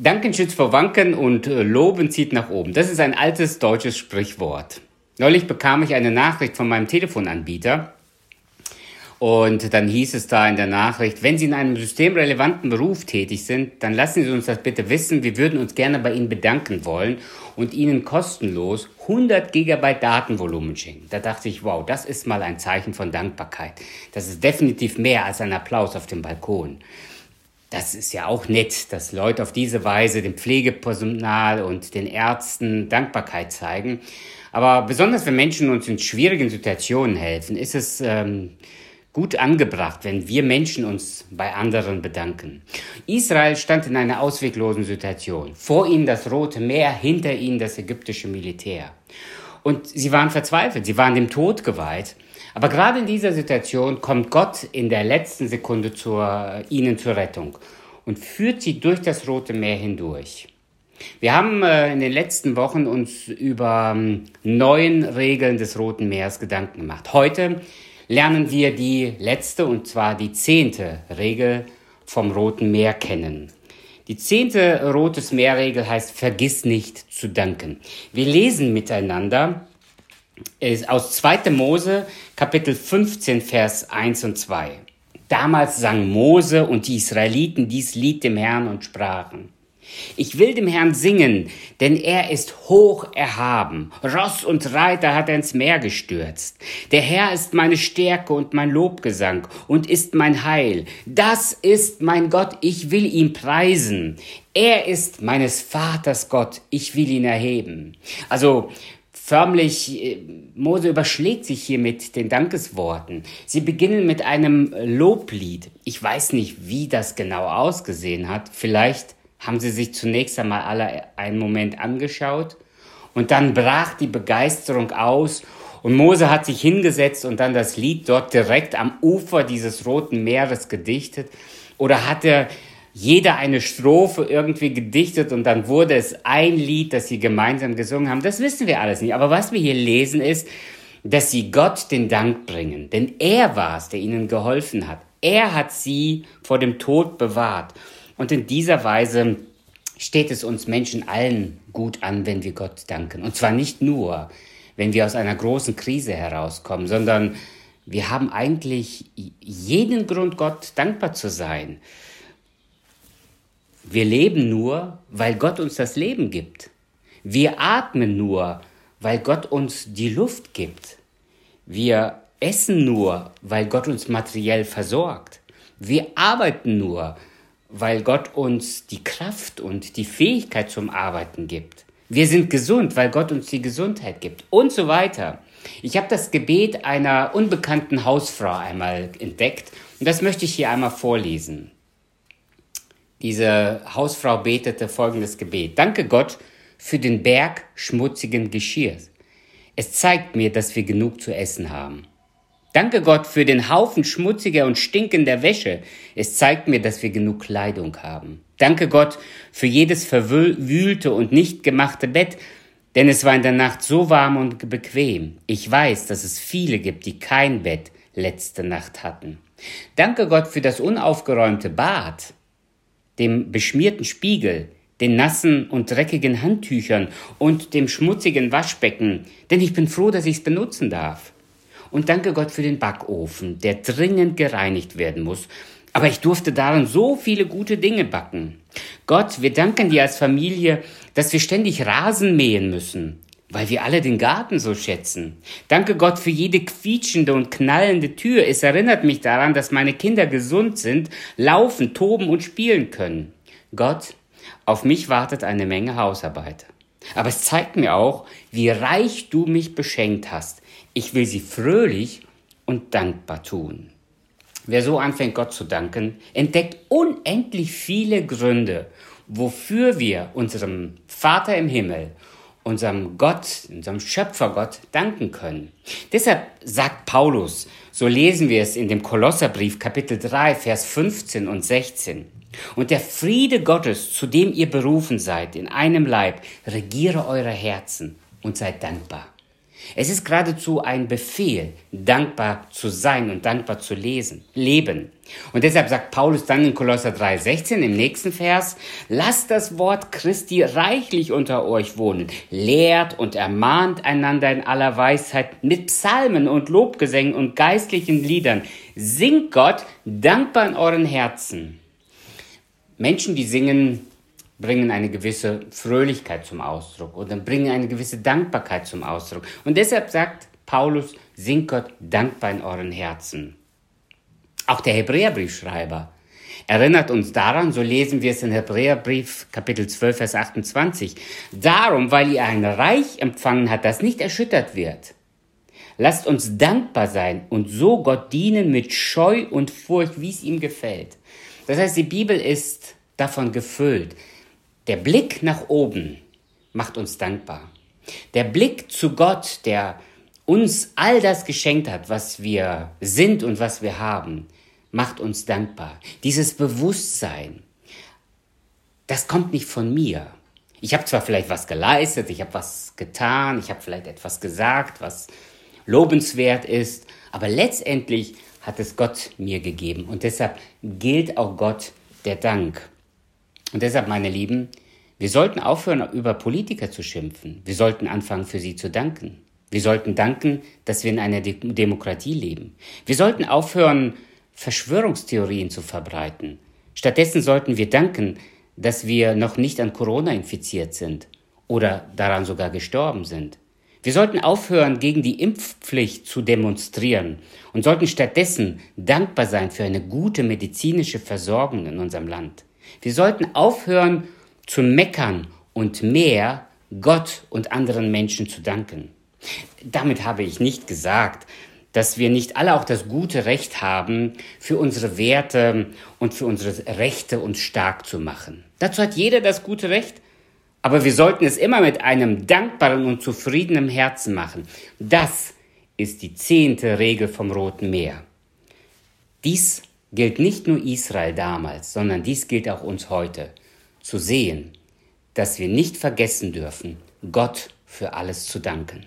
Danken schützt vor Wanken und äh, Loben zieht nach oben. Das ist ein altes deutsches Sprichwort. Neulich bekam ich eine Nachricht von meinem Telefonanbieter. Und dann hieß es da in der Nachricht, wenn Sie in einem systemrelevanten Beruf tätig sind, dann lassen Sie uns das bitte wissen. Wir würden uns gerne bei Ihnen bedanken wollen und Ihnen kostenlos 100 Gigabyte Datenvolumen schenken. Da dachte ich, wow, das ist mal ein Zeichen von Dankbarkeit. Das ist definitiv mehr als ein Applaus auf dem Balkon das ist ja auch nett, dass Leute auf diese Weise dem Pflegepersonal und den Ärzten Dankbarkeit zeigen. Aber besonders wenn Menschen uns in schwierigen Situationen helfen, ist es ähm, gut angebracht, wenn wir Menschen uns bei anderen bedanken. Israel stand in einer ausweglosen Situation. Vor ihnen das Rote Meer, hinter ihnen das ägyptische Militär. Und sie waren verzweifelt, sie waren dem Tod geweiht. Aber gerade in dieser Situation kommt Gott in der letzten Sekunde zur, ihnen zur Rettung und führt sie durch das Rote Meer hindurch. Wir haben äh, in den letzten Wochen uns über ähm, neun Regeln des Roten Meeres Gedanken gemacht. Heute lernen wir die letzte und zwar die zehnte Regel vom Roten Meer kennen. Die zehnte Rotes Meerregel heißt, vergiss nicht zu danken. Wir lesen miteinander ist aus 2. Mose, Kapitel 15, Vers 1 und 2. Damals sang Mose und die Israeliten dies Lied dem Herrn und sprachen. Ich will dem Herrn singen, denn er ist hoch erhaben. Ross und Reiter hat er ins Meer gestürzt. Der Herr ist meine Stärke und mein Lobgesang und ist mein Heil. Das ist mein Gott, ich will ihn preisen. Er ist meines Vaters Gott, ich will ihn erheben. Also Förmlich, äh, Mose überschlägt sich hier mit den Dankesworten. Sie beginnen mit einem Loblied. Ich weiß nicht, wie das genau ausgesehen hat. Vielleicht haben sie sich zunächst einmal alle einen Moment angeschaut und dann brach die Begeisterung aus und Mose hat sich hingesetzt und dann das Lied dort direkt am Ufer dieses Roten Meeres gedichtet oder hat er jeder eine Strophe irgendwie gedichtet und dann wurde es ein Lied, das sie gemeinsam gesungen haben. Das wissen wir alles nicht. Aber was wir hier lesen ist, dass sie Gott den Dank bringen. Denn er war es, der ihnen geholfen hat. Er hat sie vor dem Tod bewahrt. Und in dieser Weise steht es uns Menschen allen gut an, wenn wir Gott danken. Und zwar nicht nur, wenn wir aus einer großen Krise herauskommen, sondern wir haben eigentlich jeden Grund, Gott dankbar zu sein. Wir leben nur, weil Gott uns das Leben gibt. Wir atmen nur, weil Gott uns die Luft gibt. Wir essen nur, weil Gott uns materiell versorgt. Wir arbeiten nur, weil Gott uns die Kraft und die Fähigkeit zum Arbeiten gibt. Wir sind gesund, weil Gott uns die Gesundheit gibt und so weiter. Ich habe das Gebet einer unbekannten Hausfrau einmal entdeckt und das möchte ich hier einmal vorlesen. Diese Hausfrau betete folgendes Gebet. Danke Gott für den Berg schmutzigen Geschirrs. Es zeigt mir, dass wir genug zu essen haben. Danke Gott für den Haufen schmutziger und stinkender Wäsche. Es zeigt mir, dass wir genug Kleidung haben. Danke Gott für jedes verwühlte und nicht gemachte Bett, denn es war in der Nacht so warm und bequem. Ich weiß, dass es viele gibt, die kein Bett letzte Nacht hatten. Danke Gott für das unaufgeräumte Bad dem beschmierten Spiegel, den nassen und dreckigen Handtüchern und dem schmutzigen Waschbecken, denn ich bin froh, dass ich es benutzen darf. Und danke Gott für den Backofen, der dringend gereinigt werden muss. Aber ich durfte darin so viele gute Dinge backen. Gott, wir danken dir als Familie, dass wir ständig Rasen mähen müssen weil wir alle den Garten so schätzen. Danke Gott für jede quietschende und knallende Tür. Es erinnert mich daran, dass meine Kinder gesund sind, laufen, toben und spielen können. Gott, auf mich wartet eine Menge Hausarbeit. Aber es zeigt mir auch, wie reich du mich beschenkt hast. Ich will sie fröhlich und dankbar tun. Wer so anfängt, Gott zu danken, entdeckt unendlich viele Gründe, wofür wir unserem Vater im Himmel unserem Gott, unserem Schöpfergott danken können. Deshalb sagt Paulus, so lesen wir es in dem Kolosserbrief Kapitel 3, Vers 15 und 16. Und der Friede Gottes, zu dem ihr berufen seid, in einem Leib, regiere eure Herzen und seid dankbar. Es ist geradezu ein Befehl, dankbar zu sein und dankbar zu lesen, leben. Und deshalb sagt Paulus dann in Kolosser 3,16 im nächsten Vers, lasst das Wort Christi reichlich unter euch wohnen, lehrt und ermahnt einander in aller Weisheit mit Psalmen und Lobgesängen und geistlichen Liedern. Singt Gott dankbar in euren Herzen. Menschen, die singen, bringen eine gewisse Fröhlichkeit zum Ausdruck oder bringen eine gewisse Dankbarkeit zum Ausdruck. Und deshalb sagt Paulus, singt Gott dankbar in euren Herzen. Auch der Hebräerbriefschreiber erinnert uns daran, so lesen wir es in Hebräerbrief Kapitel 12, Vers 28, darum, weil ihr ein Reich empfangen habt, das nicht erschüttert wird. Lasst uns dankbar sein und so Gott dienen mit Scheu und Furcht, wie es ihm gefällt. Das heißt, die Bibel ist davon gefüllt, der Blick nach oben macht uns dankbar. Der Blick zu Gott, der uns all das geschenkt hat, was wir sind und was wir haben, macht uns dankbar. Dieses Bewusstsein, das kommt nicht von mir. Ich habe zwar vielleicht was geleistet, ich habe was getan, ich habe vielleicht etwas gesagt, was lobenswert ist, aber letztendlich hat es Gott mir gegeben und deshalb gilt auch Gott der Dank. Und deshalb, meine Lieben, wir sollten aufhören, über Politiker zu schimpfen. Wir sollten anfangen, für sie zu danken. Wir sollten danken, dass wir in einer De Demokratie leben. Wir sollten aufhören, Verschwörungstheorien zu verbreiten. Stattdessen sollten wir danken, dass wir noch nicht an Corona infiziert sind oder daran sogar gestorben sind. Wir sollten aufhören, gegen die Impfpflicht zu demonstrieren und sollten stattdessen dankbar sein für eine gute medizinische Versorgung in unserem Land. Wir sollten aufhören zu meckern und mehr Gott und anderen Menschen zu danken. Damit habe ich nicht gesagt, dass wir nicht alle auch das gute Recht haben, für unsere Werte und für unsere Rechte uns stark zu machen. Dazu hat jeder das gute Recht, aber wir sollten es immer mit einem dankbaren und zufriedenen Herzen machen. Das ist die zehnte Regel vom Roten Meer. Dies gilt nicht nur Israel damals, sondern dies gilt auch uns heute, zu sehen, dass wir nicht vergessen dürfen, Gott für alles zu danken.